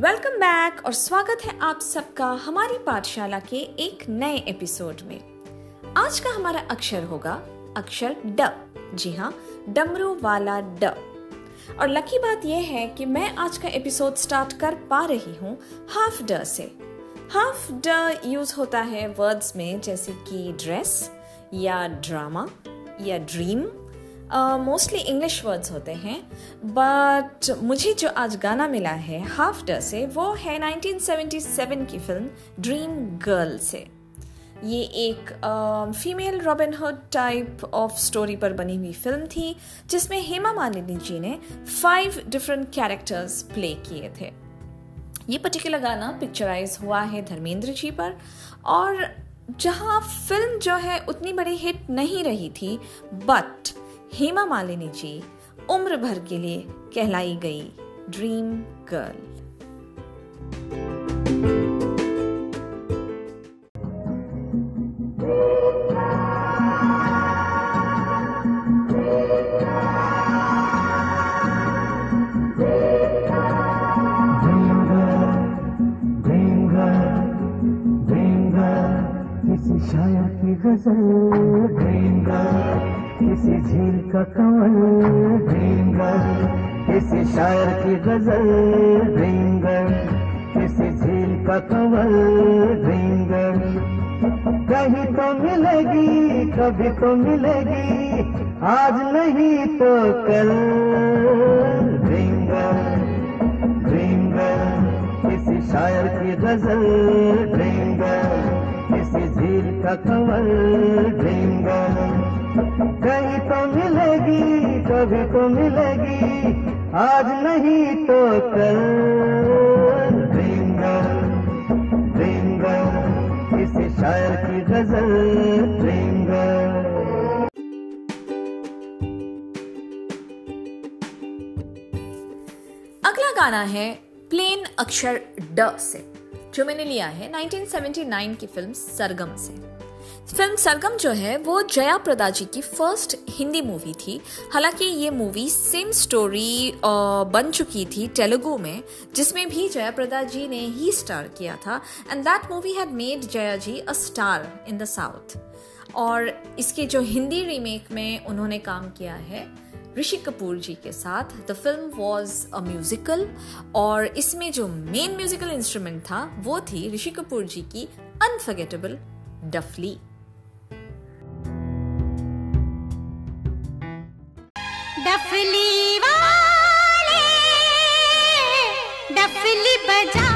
Welcome back और स्वागत है आप सबका हमारी पाठशाला के एक नए एपिसोड में। आज का हमारा अक्षर होगा अक्षर ड। जी हाँ डमरू वाला ड। और लकी बात यह है कि मैं आज का एपिसोड स्टार्ट कर पा रही हूँ हाफ़ ड से। हाफ़ ड यूज़ होता है वर्ड्स में जैसे कि ड्रेस या ड्रामा या ड्रीम मोस्टली इंग्लिश वर्ड्स होते हैं बट मुझे जो आज गाना मिला है हाफ़ ड से, वो है 1977 की फ़िल्म ड्रीम गर्ल से। ये एक female Robin Hood type of story पर बनी हुई फ़िल्म थी, जिसमें हेमा मालिनी जी ने फाइव डिफरेंट कैरेक्टर्स प्ले किए थे। ये पर्टिकुलर गाना पिक्चराइज हुआ है धर्मेंद्र जी पर, और जहाँ फ़िल्म जो है उतनी बड़ी हिट नहीं रही थी बट हेमा मालिनी जी उम्र भर के लिए कहलाई गई ड्रीम गर्ल। शायर की किसी झील का कमल ड्रीमगर किसी शायर की गज़ल ड्रीमगर किसी झील का कमल ड्रीमगर कहीं तो मिलेगी, कभी तो मिलेगी, आज नहीं तो कल। ड्रीमगर ड्रीमगर किसी शायर की गज़ल ड्रीमगर किसी झील का कमल ड्रीमगर कहीं तो मिलेगी, कभी तो मिलेगी। आज नहीं तो कल। ड्रीम गर्ल शायर की गज़ल। अगला गाना है प्लेन अक्षर ड से, जो मैंने लिया है 1979 की फ़िल्म सरगम से। फ़िल्म सरगम जो है, वो जया प्रदा जी की फ़र्स्ट हिंदी मूवी थी। हालाँकि ये मूवी सेम स्टोरी बन चुकी थी तेलुगु में, जिसमें भी जया प्रदा जी ने ही स्टार किया था। And that movie had made Jaya ji a star in the south और इसके जो हिंदी रीमेक में उन्होंने काम किया है, ऋषि कपूर जी के साथ the film was a musical और इसमें जो मेन म्यूजिकल इंस्ट्रूमेंट था, वो थी ऋषि कपूर जी की अनफर्गेटेबल डफली डफली वाले डफली बजा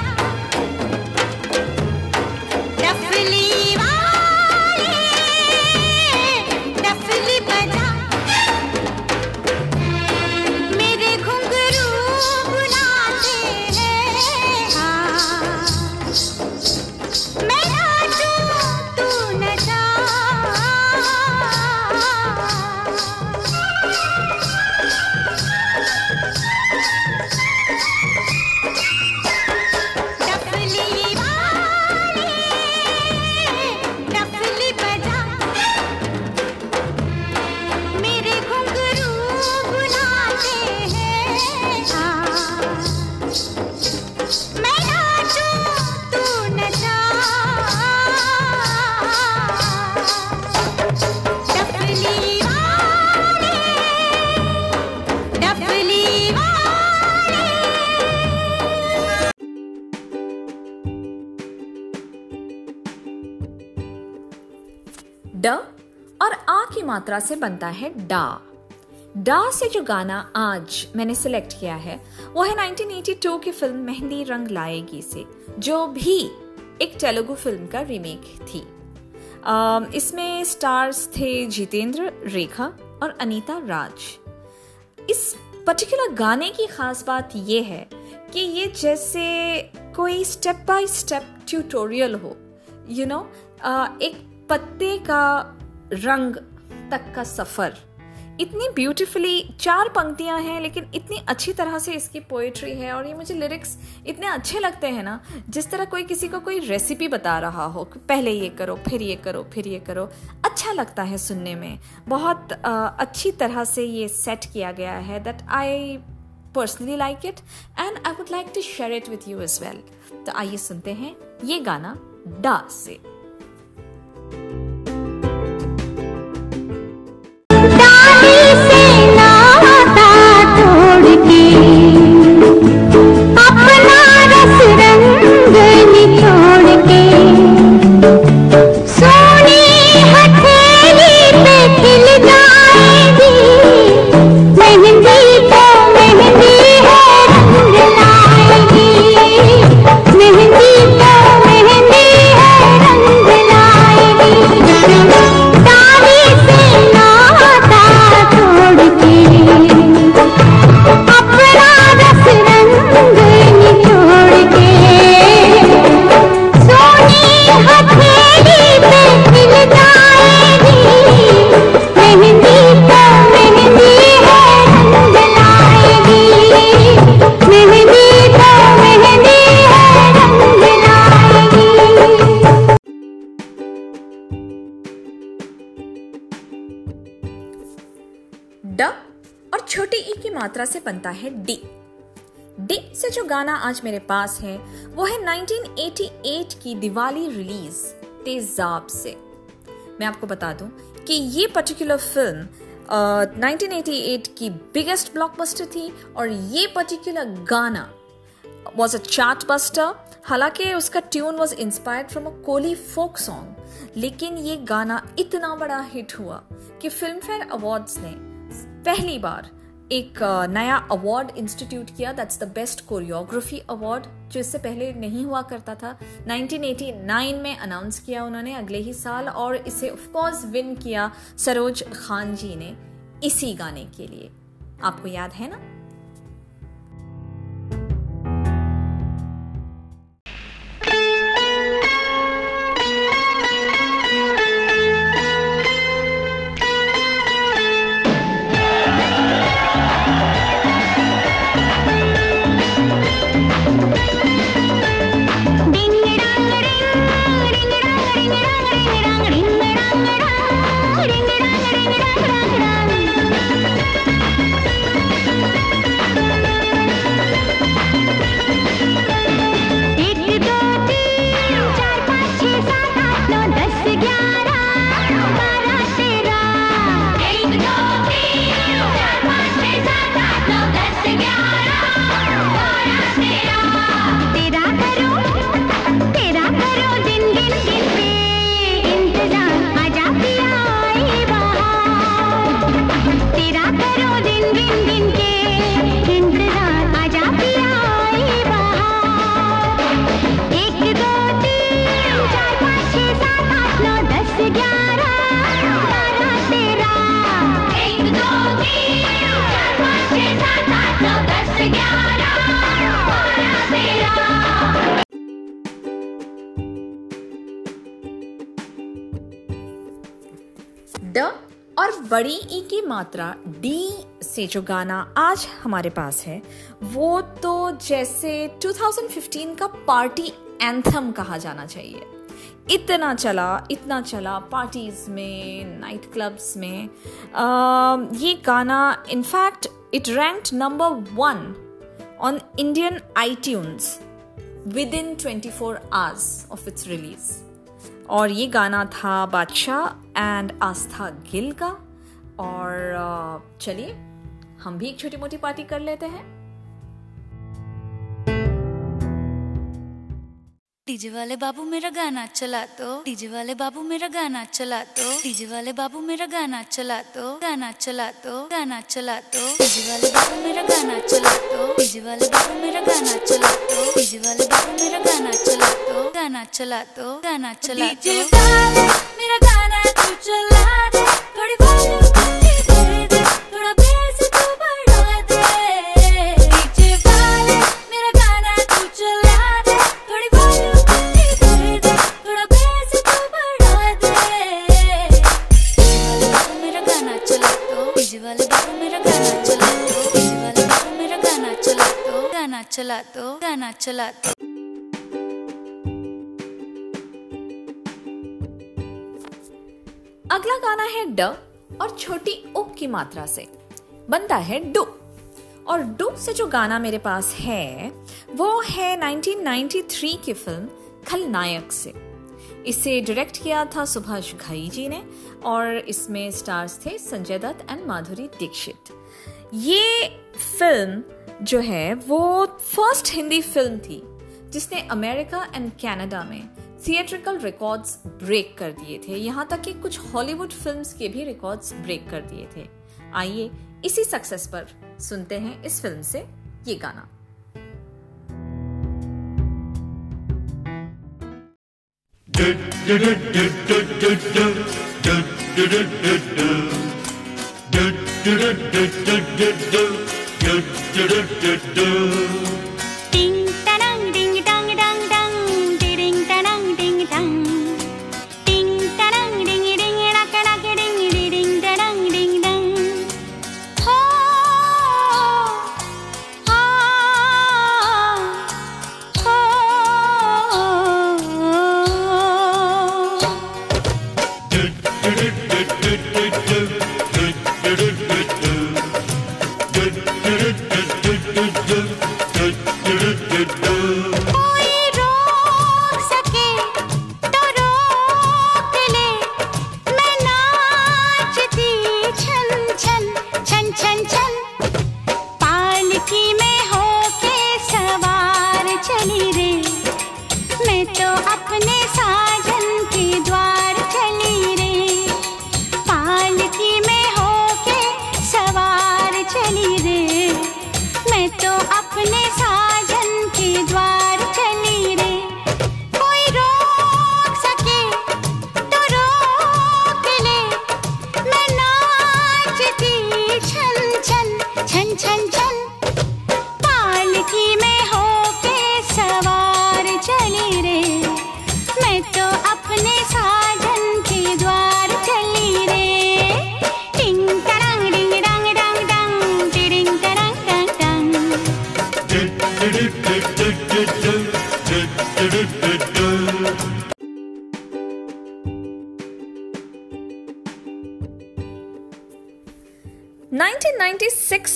मात्रा से बनता है डा। डा से जो गाना आज मैंने सिलेक्ट किया है वो है 1982 की फ़िल्म मेहंदी रंग लाएगी से जो भी एक तेलुगु फ़िल्म का रीमेक थी। इसमें स्टार्स थे जितेंद्र रेखा और अनीता राज। इस पर्टिकुलर गाने की खास बात यह है कि ये जैसे कोई स्टेप बाय स्टेप ट्यूटोरियल हो यू you नो know, एक पत्ते का रंग तक का सफ़र। इतनी ब्यूटीफुली चार पंक्तियाँ हैं लेकिन इतनी अच्छी तरह से इसकी पोएट्री है और ये मुझे लिरिक्स इतने अच्छे लगते हैं ना जिस तरह कोई किसी को कोई रेसिपी बता रहा हो पहले ये करो फिर ये करो फिर ये करो अच्छा लगता है सुनने में। बहुत आ, अच्छी तरह से ये सेट किया गया है that I personally like it and I would like to share it with you as well तो आइए सुनते हैं ये गाना डा से। बनता है डी। डी से जो गाना आज मेरे पास है वो है 1988 की दिवाली रिलीज़ तेजाब से। मैं आपको बता दूँ कि ये पर्टिकुलर फ़िल्म अ, 1988 की बिगेस्ट ब्लॉकबस्टर थी और ये पर्टिकुलर गाना was a chartbuster हालाँकि उसका tune was inspired from a Koli folk song लेकिन ये गाना इतना बड़ा हिट हुआ कि फ़िल्म फेयर अवार्ड्स ने पहली बार एक नया अवार्ड इंस्टीट्यूट किया। That's the best choreography award जो इससे पहले नहीं हुआ करता था। 1989 में अनाउंस किया उन्होंने अगले ही साल और इसे ऑफकोर्स विन किया सरोज खान जी ने इसी गाने के लिए। आपको याद है ना? ड और बड़ी ई की मात्रा डी से जो गाना आज हमारे पास है, वो तो जैसे 2015 का पार्टी एंथम कहा जाना चाहिए। इतना चला इतना चला पार्टीज़ में नाइट क्लब्स में। अम, ये गाना in fact it ranked number one on Indian iTunes within 24 hours of its release और ये गाना था बादशाह एंड आस्था गिल का। और अ, चलिए हम भी एक छोटी मोटी पार्टी कर लेते हैं। डीजे वाले बाबू मेरा गाना चला तो डीजे वाले बाबू मेरा गाना चला तो डीजे वाले बाबू मेरा गाना चला तो गाना चला तो गाना चला तो डीजे वाले बाबू मेरा गाना चला तो डीजे वाले बाबू मेरा गाना चला तो डीजे वाले बाबू मेरा गाना चला तो गाना चला तो गाना चला तो मेरा गाना तू चला दे थोड़ी चला तो गाना चला तो। अगला गाना है ड और छोटी ओ की मात्रा से। बनता है डू। और डू से जो गाना मेरे पास है, वो है 1993 की फ़िल्म खलनायक से। इसे डायरेक्ट किया था सुभाष घई जी ने और इसमें स्टार्स थे संजय दत्त एंड माधुरी दीक्षित। ये फ़िल्म जो है वो फ़र्स्ट हिंदी फ़िल्म थी जिसने अमेरिका एंड कनाडा में थिएट्रिकल रिकॉर्ड्स ब्रेक कर दिए थे यहाँ तक कि कुछ हॉलीवुड फिल्म्स के भी रिकॉर्ड्स ब्रेक कर दिए थे आइए इसी सक्सेस पर सुनते हैं इस फ़िल्म से ये गाना do do do do do.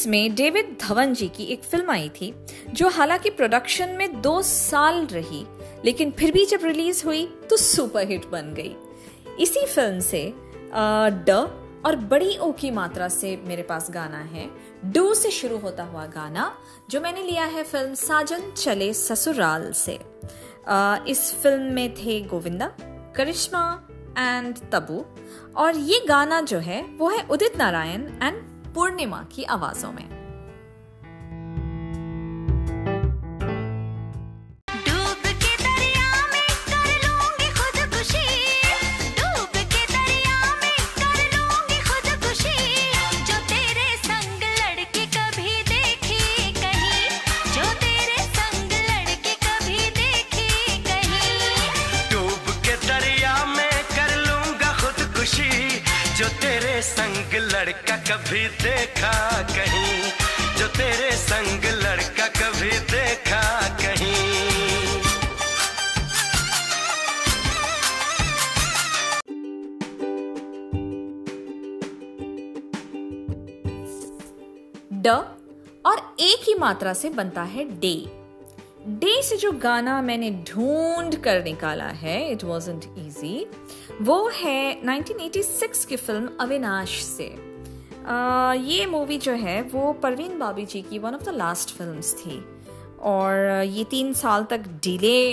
1996 में डेविड धवन जी की एक फ़िल्म आई थी जो हालाँकि प्रोडक्शन में दो साल रही लेकिन फिर भी जब रिलीज़ हुई तो सुपरहिट बन गई। इसी फ़िल्म से ड और बड़ी ओ की मात्रा से मेरे पास गाना है। डू से शुरू होता हुआ गाना जो मैंने लिया है फ़िल्म साजन चले ससुराल से। अ, इस फ़िल्म में थे गोविंदा करिश्मा एंड तबू और ये गाना जो है वो है उदित नारायण एंड पूर्णिमा की आवाजों में। संग लड़का कभी देखा कहीं? जो तेरे संग लड़का कभी देखा कहीं? ड और एक ही मात्रा से बनता है डे। डे से जो गाना मैंने ढूंढ कर निकाला है इट वॉज़ इजी वो है 1986 की फ़िल्म अविनाश से। अ, ये मूवी जो है वो परवीन बाबी जी की one of the last films थी। और ये तीन साल तक डिले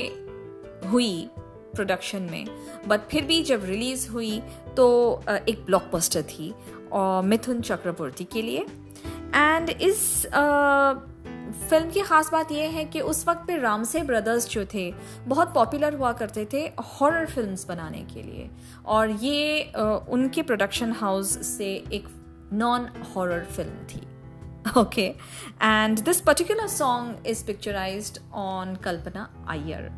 हुई प्रोडक्शन में। बट फिर भी जब रिलीज़ हुई तो एक ब्लॉकबस्टर थी और मिथुन चक्रवर्ती के लिए। एंड इस अ, फ़िल्म की खास बात यह है कि उस वक्त पे रामसे ब्रदर्स जो थे, बहुत पॉपुलर हुआ करते थे हॉरर फिल्म्स बनाने के लिए। और ये उनके प्रोडक्शन हाउस से एक नॉन हॉरर फ़िल्म थी। Okay and this particular song is picturized on Kalpana Iyer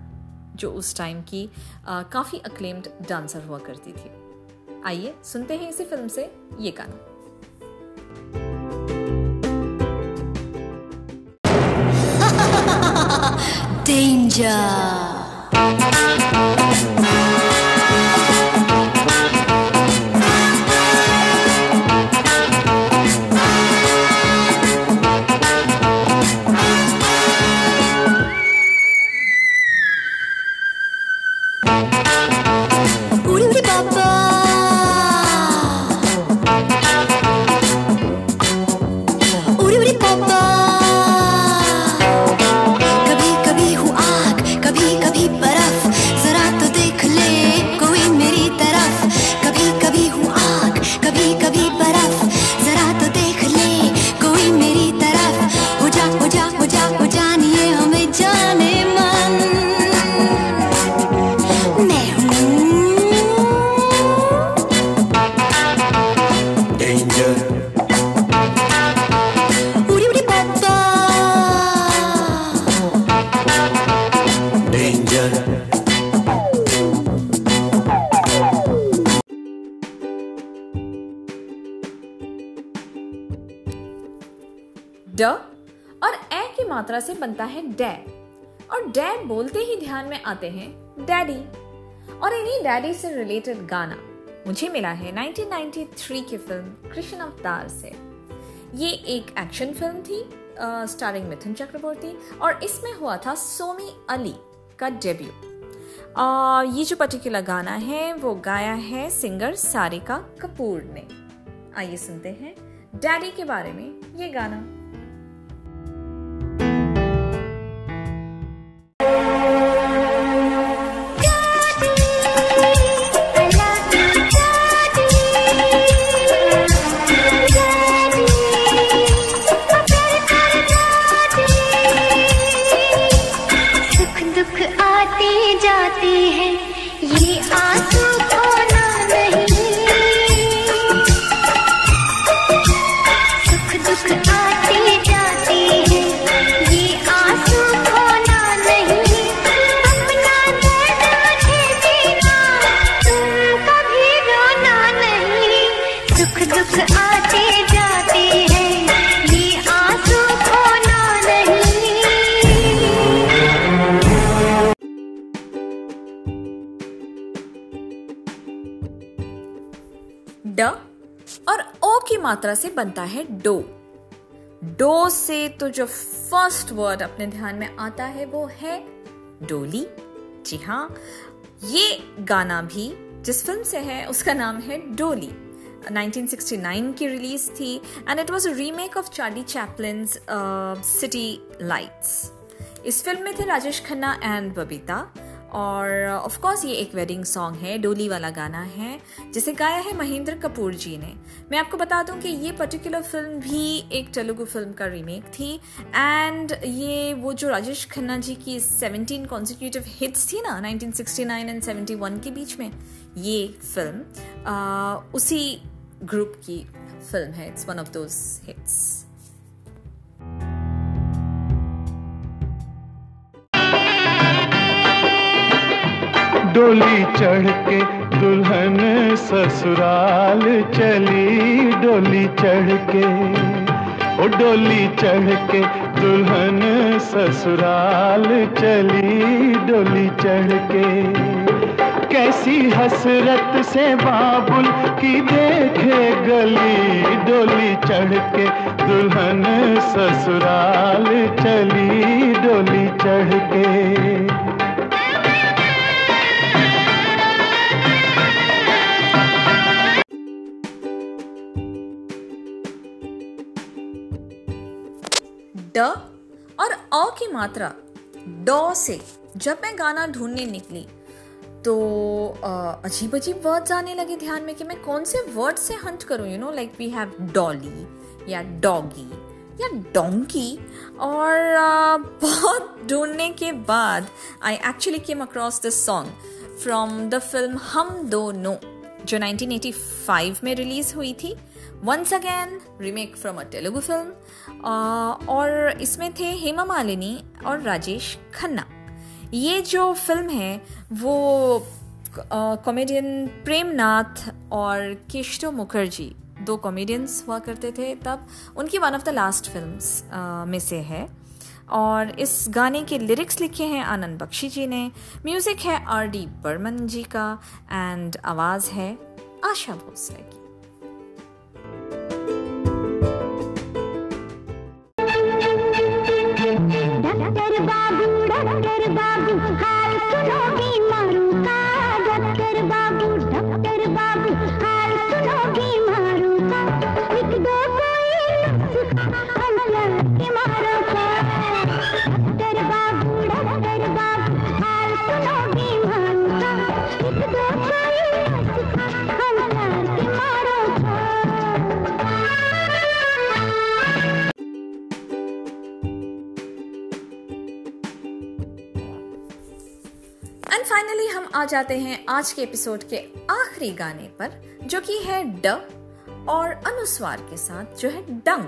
जो उस टाइम की काफ़ी अक्लेम्ड डांसर हुआ करती थी। आइए, सुनते हैं इसी फ़िल्म से ये गाना। Danger. बनता है डै और डै बोलते ही ध्यान में आते हैं डैडी। और इन्हीं डैडी से रिलेटेड गाना मुझे मिला है 1993 की फ़िल्म कृष्ण अवतार से। ये एक एक्शन फ़िल्म थी स्टारिंग मिथुन चक्रवर्ती और इसमें हुआ था सोमी अली का डेब्यू ये जो पर्टिकुलर गाना है, वो गाया है सिंगर सारिका कपूर ने। आइए सुनते हैं डैडी के बारे में ये गाना। मात्रा से बनता है डो। डो से तो जो फ़र्स्ट वर्ड अपने ध्यान में आता है वो है डोली। जी हाँ ये गाना भी जिस फ़िल्म से है, उसका नाम है डोली। 1969 की रिलीज़ थी and it was remake of Charlie Chaplin City Lights इस फ़िल्म में थे राजेश खन्ना एंड बबीता। और ऑफ़ कोर्स ये एक वेडिंग सॉन्ग है डोली वाला गाना है जिसे गाया है महेंद्र कपूर जी ने। मैं आपको बता दूँ कि ये पर्टिकुलर फ़िल्म भी एक तेलुगु फ़िल्म का रीमेक थी एंड ये वो जो राजेश खन्ना जी की 17 कॉन्सिक्यूटिव हिट्स थी ना 1969 एंड 71 के बीच में ये फ़िल्म आ, उसी ग्रुप की फ़िल्म है it's one of those hits डोली चढ़ के दुल्हन ससुराल चली। डोली चढ़ के, ओ डोली चढ़ के दुल्हन ससुराल चली। डोली चढ़ के, कैसी हसरत से बाबुल की देखे गली। डोली चढ़ के दुल्हन ससुराल चली। डोली चढ़ के ड और अ की मात्रा डॉ से जब मैं गाना ढूँढने निकली तो अजीब अजीब वर्ड्स आने लगे ध्यान में कि मैं कौन से वर्ड से हंट करूँ you know like we have dolly or doggy or donkey और बहुत ढूँढने के बाद I actually came across this song from the film Hum Dono जो 1985 में रिलीज़ हुई थी once again remake from a Telugu film और इसमें थे हेमा मालिनी और राजेश खन्ना। ये जो फ़िल्म है, वो कॉमेडियन प्रेमनाथ और केशव मुखर्जी दो कॉमेडियंस हुआ करते थे तब। उनकी one of the last films में से है। और इस गाने के लिरिक्स लिखे हैं आनंद बख्शी जी ने। म्यूज़िक है आर डी बर्मन जी का एंड आवाज़ है आशा भोसले की। डॉक्टर बाबू डॉक्टर बाबू हाल सुनो बीमारू जाते हैं आज के एपिसोड के आखिरी गाने पर, जो कि है ड और अनुस्वार के साथ जो है डंग।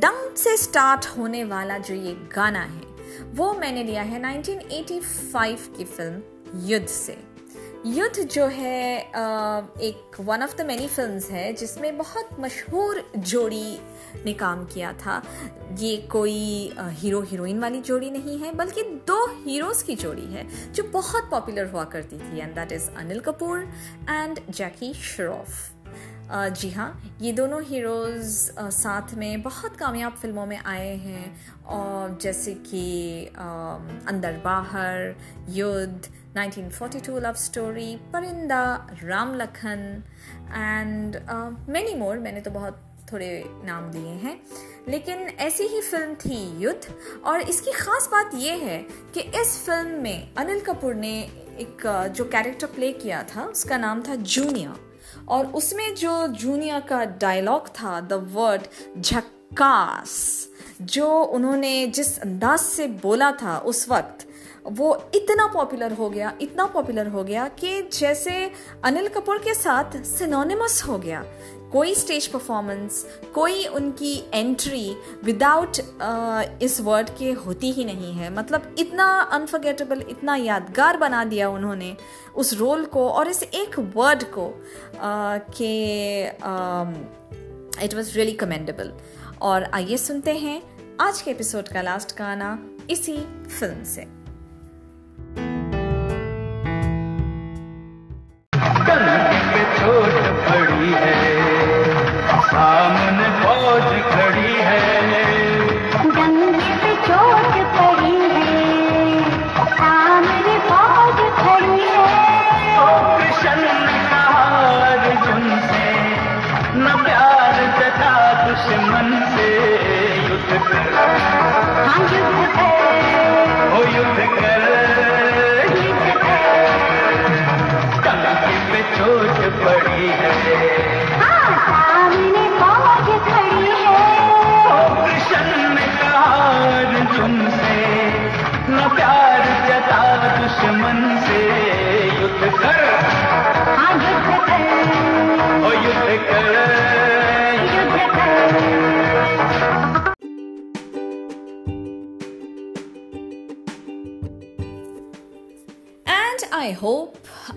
डंग से स्टार्ट होने वाला जो ये गाना है, वो मैंने लिया है 1985 की फ़िल्म युद्ध से। युद्ध जो है एक one of the many films है, जिसमें बहुत मशहूर जोड़ी ने काम किया था। ये कोई हीरो हीरोइन वाली जोड़ी नहीं है, बल्कि दो हीरोज की जोड़ी है, जो बहुत पॉपुलर हुआ करती थी and that is Anil Kapoor and Jackie Shroff ji हाँ ये दोनों हीरोज़ साथ में बहुत कामयाब फ़िल्मों में आए हैं, और जैसे कि अंदर बाहर, युद्ध 1942 love story Parinda Ram Lakhan and many more मैंने तो बहुत थोड़े नाम लिए हैं। लेकिन ऐसी ही फ़िल्म थी युद्ध। और इसकी ख़ास बात यह है कि इस फ़िल्म में अनिल कपूर ने एक जो कैरेक्टर प्ले किया था, उसका नाम था जूनिया और उसमें जो जूनिया का डायलॉग था द वर्ड झक्कास, जो उन्होंने जिस अंदाज से बोला था उस वक्त वो इतना पॉपुलर हो गया इतना पॉपुलर हो गया कि जैसे अनिल कपूर के साथ सिनोनिमस हो गया। कोई स्टेज परफॉर्मेंस कोई उनकी एंट्री विदाउट इस वर्ड के होती ही नहीं है। मतलब इतना अनफर्गेटेबल इतना यादगार बना दिया उन्होंने उस रोल को और इस एक वर्ड को uh, के इट वॉज़ रियली कमेंडेबल और आइए सुनते हैं आज के एपिसोड का लास्ट गाना इसी फ़िल्म से। दुश्मन से।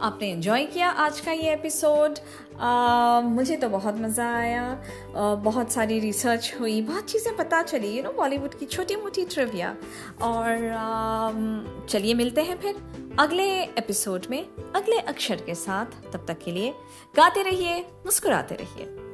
आपने एंजॉय किया आज का ये एपिसोड मुझे तो बहुत मज़ा आया। Uh, बहुत सारी रिसर्च हुई। बहुत चीज़ें पता चली यू नो बॉलीवुड की छोटी मोटी ट्रिविया और um, चलिए मिलते हैं फिर अगले एपिसोड में अगले अक्षर के साथ। तब तक के लिए गाते रहिए मुस्कुराते रहिए।